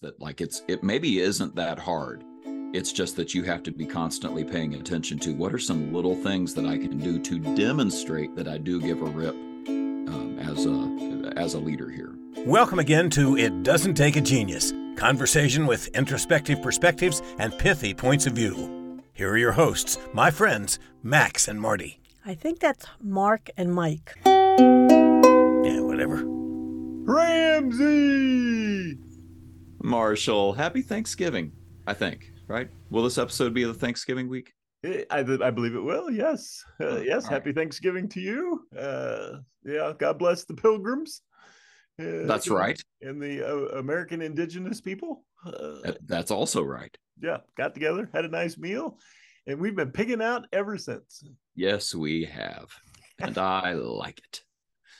things that like it's it maybe isn't that hard. It's just that you have to be constantly paying attention to what are some little things that i can do to demonstrate that i do give a rip um, as a as a leader here. Welcome again to it doesn't take a genius conversation with introspective perspectives and pithy points of view. Here are your hosts my friends max and marty. I think that's mark and mike. Yeah whatever. Ramsey! Marshall, happy Thanksgiving, I think, right? Will this episode be the Thanksgiving week? I, I believe it will, yes. Uh, Oh, yes, all happy Thanksgiving to you. Uh, yeah, God bless the pilgrims. Uh, That's right. And the uh, American indigenous people. Uh, That's also right. yeah, got together, had a nice meal, and we've been picking out ever since. Yes, we have. And I like it.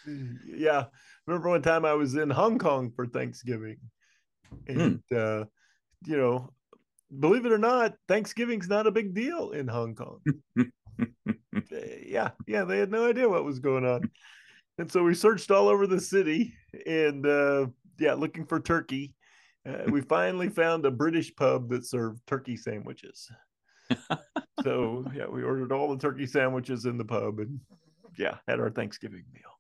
yeah remember one time i was in hong kong for thanksgiving and uh you know believe it or not thanksgiving's not a big deal in hong kong. Uh, yeah yeah they had no idea what was going on. And so we searched all over the city and uh yeah looking for turkey. Uh, we finally found a british pub that served turkey sandwiches. So yeah we ordered all the turkey sandwiches in the pub and yeah had our thanksgiving meal.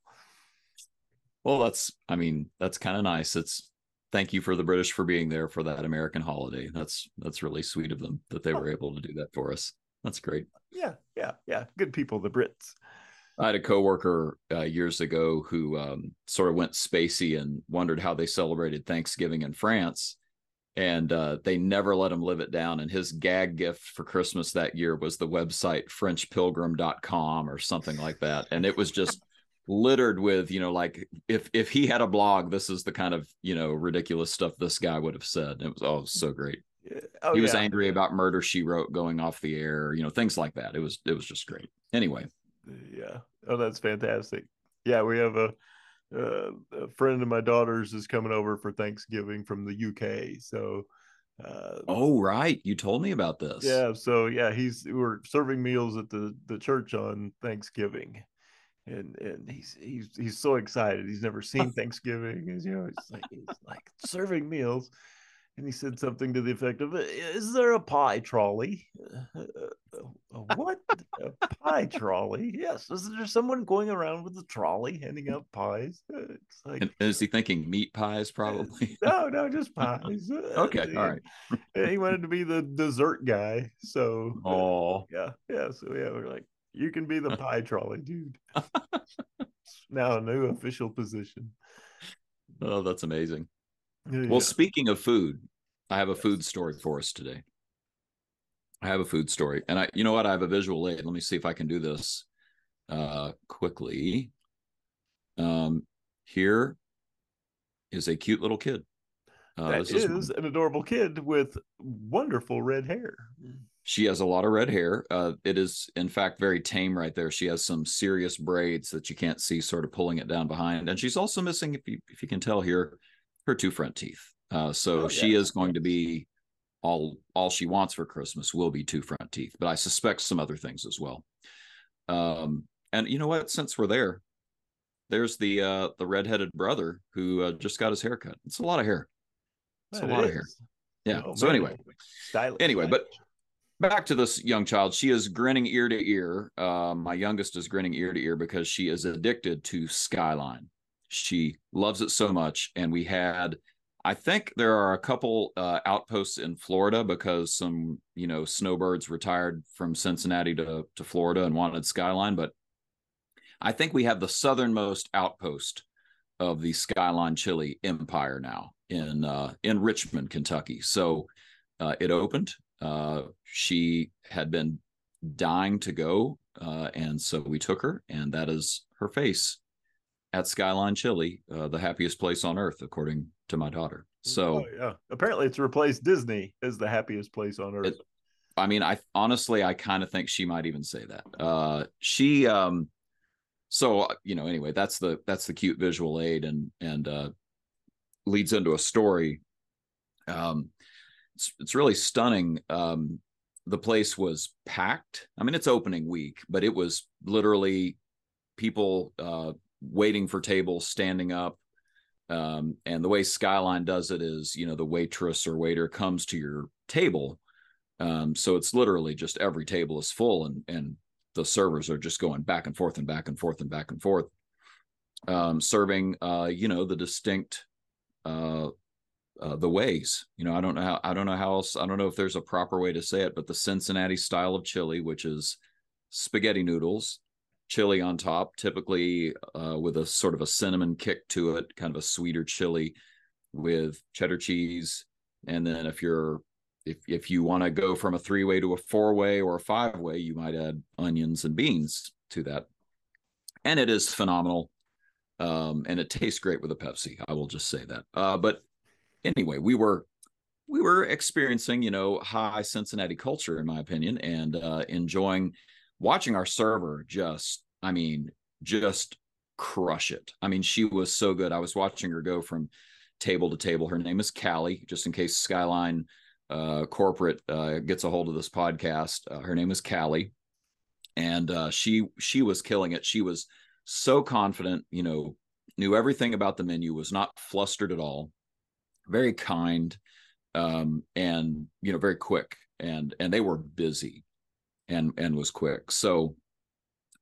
Well, that's, I mean, that's kind of nice. It's thank you for the British for being there for that American holiday. That's, that's really sweet of them that they were able to do that for us. That's great. yeah yeah yeah good people the brits I had a coworker uh, years ago who um, sort of went spacey and wondered how they celebrated Thanksgiving in France, and uh, they never let him live it down. And his gag gift for Christmas that year was the website FrenchPilgrim.com or something like that, and it was just littered with you know like if if he had a blog, this is the kind of you know ridiculous stuff this guy would have said. It was oh so great. Oh, he was yeah. angry about Murder She Wrote going off the air, you know things like that. It was it was just great. Anyway. yeah oh that's fantastic yeah we have a uh, a friend of my daughter's is coming over for thanksgiving from the uk so uh Oh, right. You told me about this. yeah so yeah he's we're serving meals at the the church on thanksgiving and and he's he's he's so excited he's never seen thanksgiving he's you know it's like he's like serving meals and he said something to the effect of is there a pie trolley uh, uh, uh, what a pie trolley yes is there someone going around with a trolley handing out pies Uh, it's like And is he thinking meat pies? Probably. no no just pies Uh, okay. All right. and he wanted to be the dessert guy so uh, Oh, yeah, yeah. So yeah, we're like, you can be the pie trolley, dude. Now a new official position. oh, that's amazing. Yeah, Well, speaking of food, I have a food story for us today. I have a food story, and I, you know what? I have a visual aid. Let me see if I can do this uh, quickly. Um, here is a cute little kid. Uh, that this is, is an adorable kid with wonderful red hair. She has a lot of red hair. Uh, it is, in fact, very tame right there. She has some serious braids that you can't see, sort of pulling it down behind, and she's also missing, if you if you can tell here, her two front teeth. Uh, so Oh, she yeah. is going to be all all she wants for Christmas will be two front teeth, but I suspect some other things as well. Um, and you know what? Since we're there, there's the uh, the redheaded brother who uh, just got his hair cut. It's a lot of hair. It's a lot of hair. Yeah. Oh, so anyway, Stylish, Anyway, but. Back to this young child she is grinning ear to ear. Uh, my youngest is grinning ear to ear because she is addicted to skyline. She loves it so much. And we had i think there are a couple uh, outposts in florida because some you know snowbirds retired from cincinnati to, to florida and wanted skyline. But i think we have the southernmost outpost of the skyline chili empire now in uh, in richmond kentucky. So uh, it opened uh, she had been dying to go, uh, and so we took her, and that is her face at Skyline Chili, uh, the happiest place on earth, according to my daughter. So, Oh, yeah, apparently it's replaced Disney as the happiest place on earth. It- I mean, I honestly, I kind of think she might even say that. Uh, she, um, so you know, anyway, that's the that's the cute visual aid, and and uh, leads into a story. Um, it's it's really stunning. Um, the place was packed. I mean, it's opening week, but it was literally people uh, waiting for tables, standing up. Um, and the way Skyline does it is, you know, the waitress or waiter comes to your table. Um, so it's literally just every table is full and and the servers are just going back and forth and back and forth and back and forth, um, serving uh, you know, the distinct uh, uh, the ways. You know, I don't know how I don't know how else I don't know if there's a proper way to say it, but the Cincinnati style of chili, which is spaghetti noodles, chili on top, typically uh, with a sort of a cinnamon kick to it, kind of a sweeter chili with cheddar cheese. And then if you're if if you want to go from a three way to a four way or a five way, you might add onions and beans to that. And it is phenomenal. Um, and it tastes great with a Pepsi. I will just say that. Uh, but anyway, we were we were experiencing, you know, high Cincinnati culture, in my opinion, and uh, enjoying watching our server just, I mean, just crush it. I mean, she was so good. I was watching her go from table to table. Her name is Callie, just in case Skyline uh, Corporate uh, gets a hold of this podcast. Uh, her name is Callie, and uh, she she was killing it. She was so confident, you know, knew everything about the menu, was not flustered at all, very kind, um, and you know, very quick. And and they were busy and and was quick. So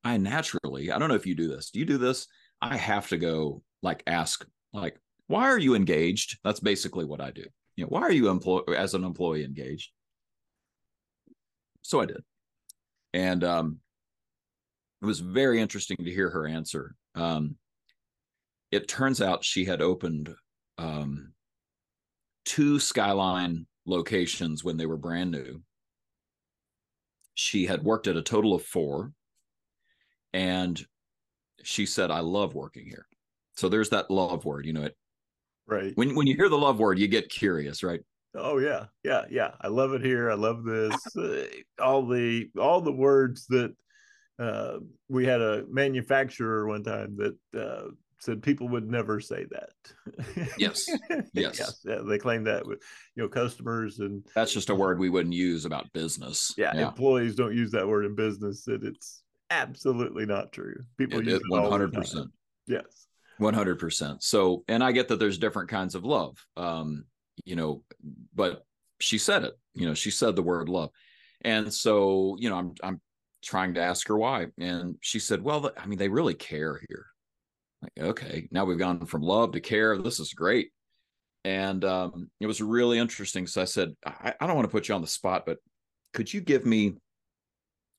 I naturally, I don't know if you do this. Do you do this? I have to go like ask like why are you engaged? That's basically what I do. You know, why are you employ as an employee engaged? So I did. And um it was very interesting to hear her answer. Um it turns out she had opened um two skyline locations when they were brand new. She had worked at a total of four and she said i love working here. So there's that love word you know it right. When when you hear the love word you get curious right? Oh yeah. Yeah yeah. I love it here. I love this. Uh, all the all the words that uh, we had a manufacturer one time that uh, said people would never say that. Yes. Yes. yes. Yeah, they claim that with you know customers and that's just a word we wouldn't use about business. Yeah, yeah. employees don't use that word in business. And it's absolutely not true. People it, use it one hundred percent. Yes. One hundred percent. So, and I get that there's different kinds of love. Um, you know, but she said it. You know, she said the word love, and so you know, I'm I'm trying to ask her why, and she said, "Well, I mean, they really care here." Like, okay, now we've gone from love to care. This is great. And um, it was really interesting. So I said, I, I don't want to put you on the spot, but could you give me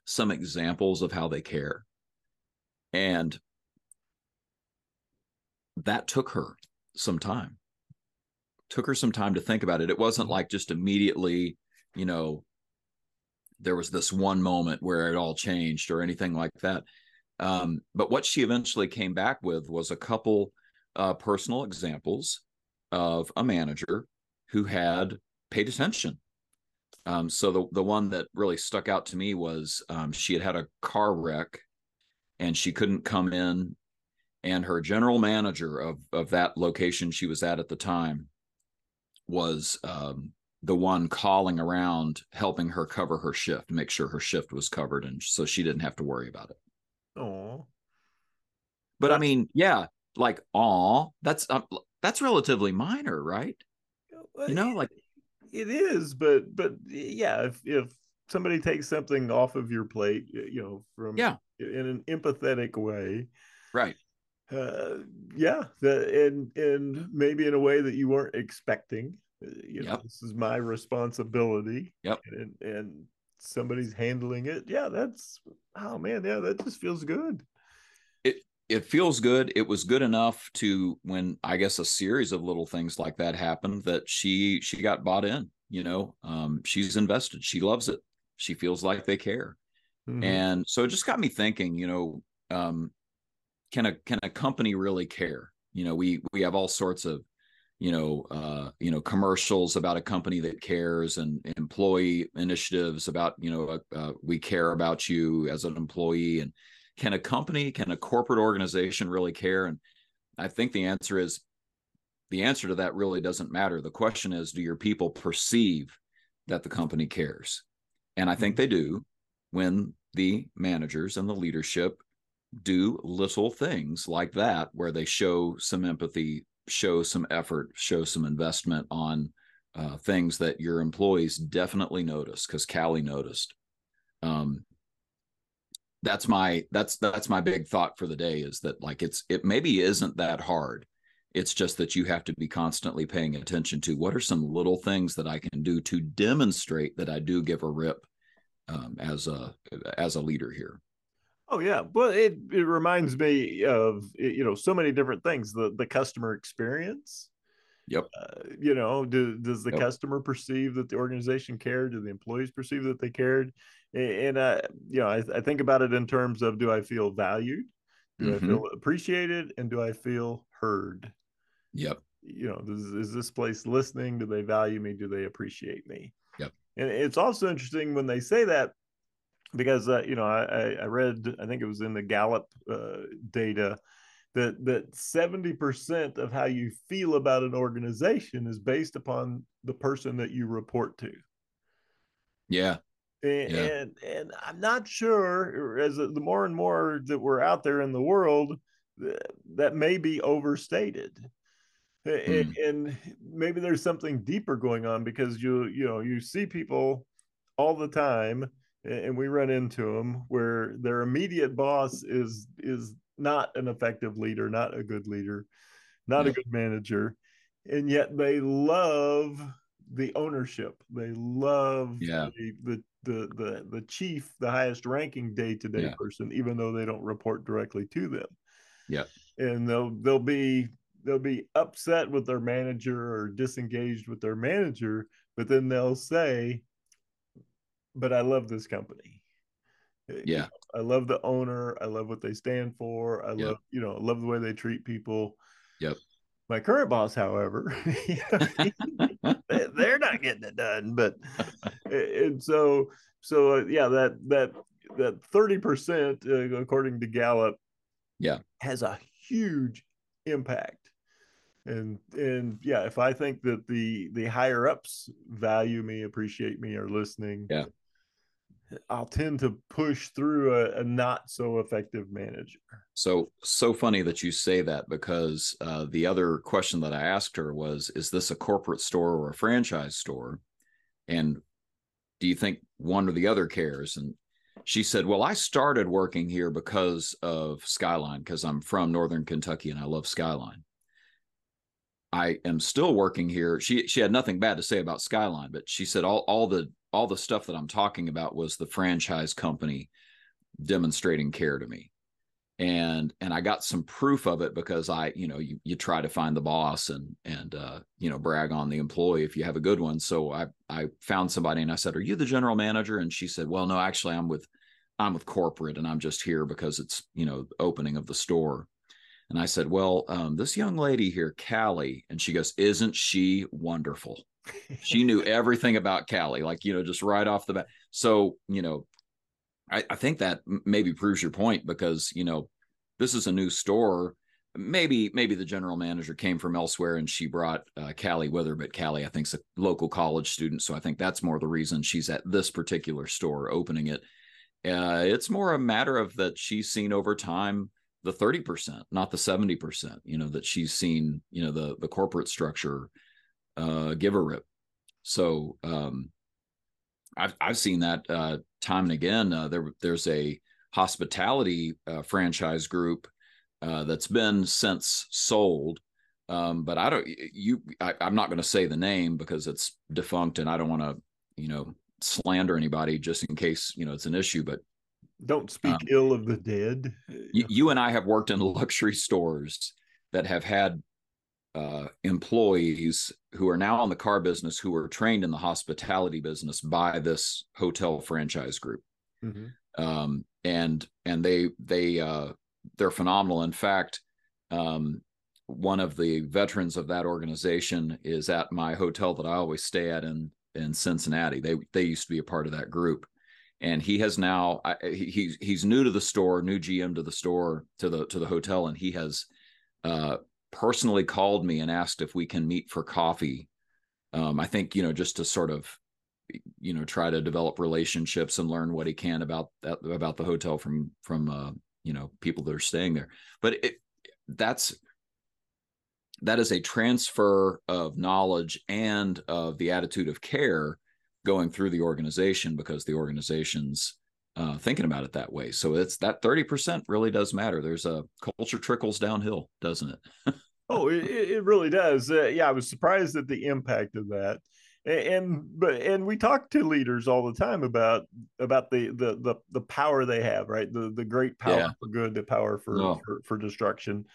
some examples of how they care? And that took her some time. Took her some time to think about it. It wasn't like just immediately, you know, there was this one moment where it all changed or anything like that. Um, but what she eventually came back with was a couple uh, personal examples of a manager who had paid attention. Um, so the the one that really stuck out to me was um, she had had a car wreck, and she couldn't come in, and her general manager of of that location she was at at the time was um, the one calling around helping her cover her shift, make sure her shift was covered, and so she didn't have to worry about it. Oh. But I mean, yeah, like aw, that's uh, that's relatively minor, right? You know, like it is, but but yeah, if if somebody takes something off of your plate, you know, from yeah, in an empathetic way, right? Uh, yeah, the, and and maybe in a way that you weren't expecting. Uh, you know, yep. this is my responsibility. Yep. And and somebody's handling it. Yeah that's oh man yeah that just feels good. It it feels good. It was good enough to when i guess a series of little things like that happened that she she got bought in you know? Um she's invested. She loves it. She feels like they care. Mm-hmm. and so it just got me thinking you know um can a can a company really care? You know we we have all sorts of you know uh you know commercials about a company that cares and employee initiatives about you know uh, uh, we care about you as an employee and can a company can a corporate organization really care? And i think the answer is the answer to that really doesn't matter. The question is do your people perceive that the company cares? And i think mm-hmm. they do when the managers and the leadership do little things like that where they show some empathy show some effort, show some investment on uh, things that your employees definitely notice because Callie noticed. Um, that's my that's that's my big thought for the day is that like it's it maybe isn't that hard. It's just that you have to be constantly paying attention to what are some little things that I can do to demonstrate that I do give a rip um, as a as a leader here. Oh yeah, well it it reminds me of you know so many different things. The the customer experience. Yep. Uh, you know, do, does the Yep. customer perceive that the organization cared? Do the employees perceive that they cared? And, uh, you know, I, I think about it in terms of do I feel valued? Do I Mhm. feel appreciated? And do I feel heard? Yep. you know, is, is this place listening? Do they value me? Do they appreciate me? Yep. And it's also interesting when they say that because uh, you know I, I read I think it was in the Gallup uh, data that that seventy percent of how you feel about an organization is based upon the person that you report to. Yeah. And, Yeah. and and I'm not sure as the more and more that we're out there in the world th- that may be overstated. A- Hmm. And maybe there's something deeper going on because you you know you see people all the time and we run into them where their immediate boss is is not an effective leader, not a good leader, not a good manager, and yet they love the ownership. They love Yeah. the, the the the the chief, the highest ranking day to day person, even though they don't report directly to them. Yeah. And they'll they'll be they'll be upset with their manager or disengaged with their manager, but then they'll say, "But I love this company." Yeah. I love the owner. I love what they stand for. I Yep. love, you know, I love the way they treat people. Yep. My current boss, however, they- they're not getting it done. But and so, so uh, yeah, that that that thirty percent, uh, according to Gallup, Yeah. has a huge impact. And and yeah, if I think that the the higher ups value me, appreciate me, are listening, Yeah. I'll tend to push through a, a not so effective manager. So so funny that you say that because uh, the other question that I asked her was, "Is this a corporate store or a franchise store?" And do you think one or the other cares? And she said, "Well, I started working here because of Skyline because I'm from Northern Kentucky and I love Skyline. I am still working here. She she had nothing bad to say about Skyline, but she said all all the all the stuff that I'm talking about was the franchise company demonstrating care to me. And and I got some proof of it because I you know you you try to find the boss and and uh you know brag on the employee if you have a good one. So I I found somebody and I said are you the general manager? And she said well no actually I'm with I'm with corporate and I'm just here because it's you know opening of the store. And I said well um this young lady here Callie and she goes isn't she wonderful she knew everything about Callie, like you know, just right off the bat. So you know, I, I think that maybe proves your point because you know, this is a new store. Maybe maybe the general manager came from elsewhere and she brought uh, Callie with her, but Callie I think's a local college student, so I think that's more the reason she's at this particular store opening it. Uh, it's more a matter of that she's seen over time the 30%, not the 70%, you know, that she's seen, you know, the the corporate structure uh, give a rip. So um, I've I've seen that uh, time and again. Uh, there there's a hospitality uh, franchise group uh, that's been since sold, um, but I don't. You, I, I'm not going to say the name because it's defunct, and I don't want to, you know, slander anybody just in case you know it's an issue. But Don't speak Um, ill of the dead. you, you and I have worked in luxury stores that have had uh, employees who are now in the car business who were trained in the hospitality business by this hotel franchise group, Mhm. um, and and they they uh, they're phenomenal. In fact, um, one of the veterans of that organization is at my hotel that I always stay at in in Cincinnati. They they used to be a part of that group, and he has now I, he, he's he's new to the store, new GM to the store to the to the hotel, and he has uh, personally called me and asked if we can meet for coffee. Um, I think you know just to sort of you know try to develop relationships and learn what he can about that about the hotel from from uh, you know people that are staying there. But it that's that is a transfer of knowledge and of the attitude of care going through the organization because the organization's uh, thinking about it that way. So it's that 30% really does matter. There's a culture trickles downhill, doesn't it? oh, it, it really does. Uh, yeah, I was surprised at the impact of that. And but and we talk to leaders all the time about about the the the, the power they have, right? The the great power yeah. for good, the power for, oh. for for destruction,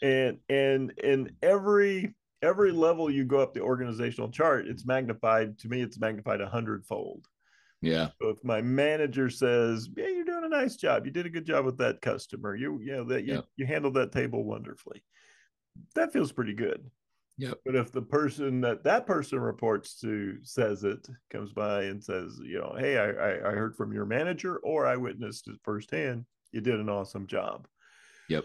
and and and every every level you go up the organizational chart, it's magnified. To me, it's magnified a hundredfold. Yeah. So if my manager says, "Yeah, you're doing a nice job. You did a good job with that customer. You, you know that you, yep. you handled that table wonderfully," that feels pretty good. Yeah. But if the person that that person reports to says it, comes by and says, you know, hey, I, I, I heard from your manager or I witnessed it firsthand, you did an awesome job. Yep.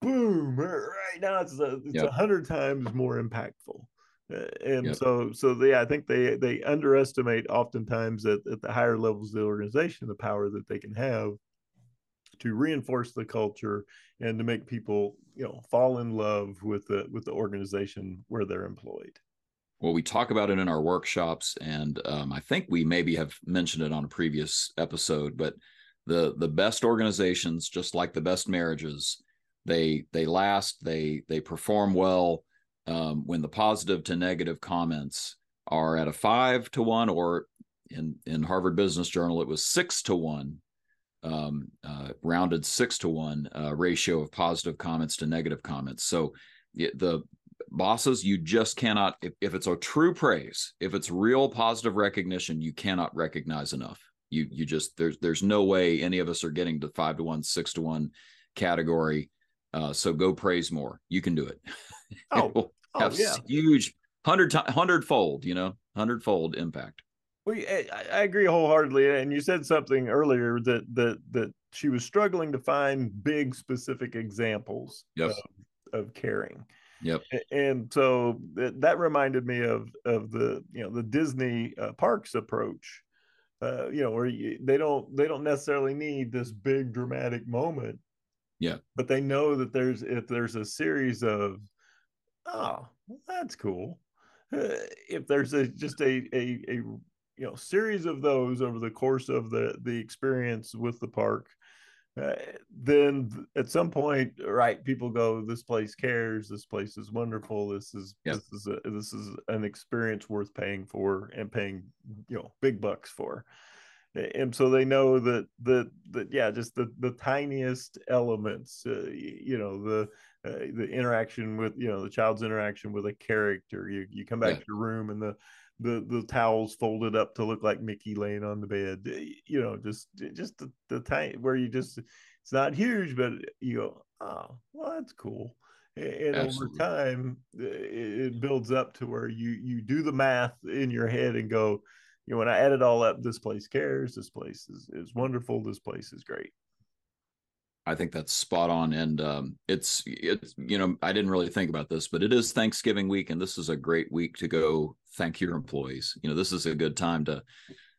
Boom! Right now, it's a it's a yep. hundred times more impactful. And yep. so so yeah, I think they they underestimate oftentimes at, at the higher levels of the organization the power that they can have to reinforce the culture and to make people you know fall in love with the with the organization where they're employed. Well we talk about it in our workshops and um, i think we maybe have mentioned it on a previous episode but the the best organizations just like the best marriages they they last they they perform well um, when the positive to negative comments are at a five to one or in in harvard business journal it was six to one um, uh, rounded six to one uh, ratio of positive comments to negative comments. So the bosses, you just cannot, if, if it's a true praise, if it's real positive recognition, you cannot recognize enough. You you just there's there's no way any of us are getting to five to one, six to one category. Uh, so go praise more. You can do it. Oh, it oh yeah. huge hundred hundred fold, you know, hundred fold impact. Well, I, agree wholeheartedly. And you said something earlier that that that she was struggling to find big specific examples yep. of, of caring. Yep. And so that reminded me of of the you know the Disney uh, parks approach. Uh, you know, where you, they don't they don't necessarily need this big dramatic moment. Yeah. But they know that there's if there's a series of, oh, well, that's cool. Uh, if there's a just a, a a you know series of those over the course of the the experience with the park uh, then at some point right people go this place cares this place is wonderful this is yep. this is a, this is an experience worth paying for and paying you know big bucks for and so they know that that that yeah just the the tiniest elements uh, you know the uh, the interaction with you know the child's interaction with a character you you come back yeah. to your room and the the the towels folded up to look like Mickey laying on the bed. Eh, you know, just just the, the time where you just it's not huge, but you go, oh, well, that's cool. And Absolutely. over time, eh, it builds up to where you you do the math in your head and go, you know, when I add it all up, this place cares. This place is is wonderful. This place is great. I think that's spot on, and um, it's it's you know I didn't really think about this, but it is Thanksgiving week, and this is a great week to go thank your employees. You know, this is a good time to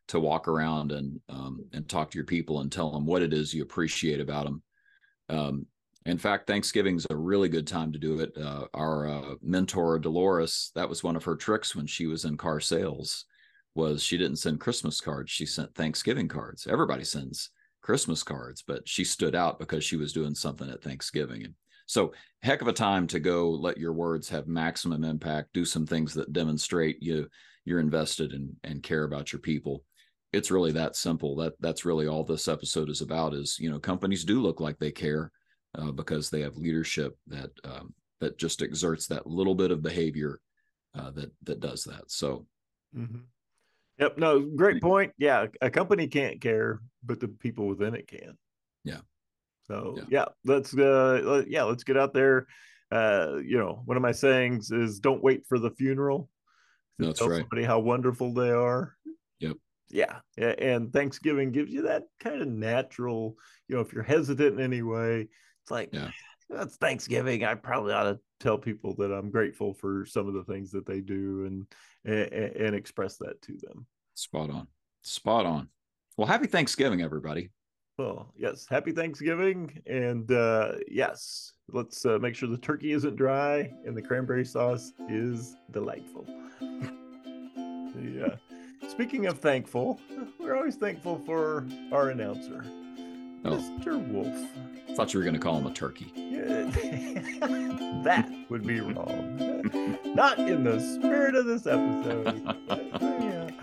to walk around and um, and talk to your people and tell them what it is you appreciate about them. Um, in fact, Thanksgiving is a really good time to do it. Uh, our uh, mentor Dolores, that was one of her tricks when she was in car sales, was she didn't send Christmas cards; she sent Thanksgiving cards. Everybody sends Christmas cards, but she stood out because she was doing something at Thanksgiving. And so, heck of a time to go let your words have maximum impact, do some things that demonstrate you you're invested in and care about your people. It's really that simple. That that's really all this episode is about. Is you know companies do look like they care uh, because they have leadership that um, that just exerts that little bit of behavior uh, that that does that. So. Mm-hmm. Yep. No, great point. Yeah, a company can't care, but the people within it can. Yeah. So yeah, yeah let's uh, let, yeah, let's get out there. Uh, you know, one of my sayings is, "Don't wait for the funeral." That's tell right. Somebody how wonderful they are. Yep. Yeah, and Thanksgiving gives you that kind of natural. You know, if you're hesitant in any way, it's like, yeah. that's Thanksgiving. I probably ought to tell people that I'm grateful for some of the things that they do and and, and express that to them. Spot on. Spot on. Well, happy Thanksgiving, everybody. Well, yes, happy Thanksgiving. And uh, yes, let's uh, make sure the turkey isn't dry and the cranberry sauce is delightful. yeah. Speaking of thankful, we're always thankful for our announcer, oh. Mr. Wolf. I thought you were going to call him a turkey. That would be wrong. Not in the spirit of this episode.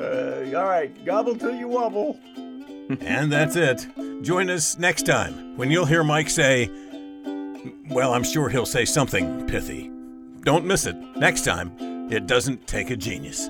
Uh, all right, gobble till you wobble. and that's it. Join us next time when you'll hear Mike say, well, I'm sure he'll say something pithy. Don't miss it. Next time, it doesn't take a genius.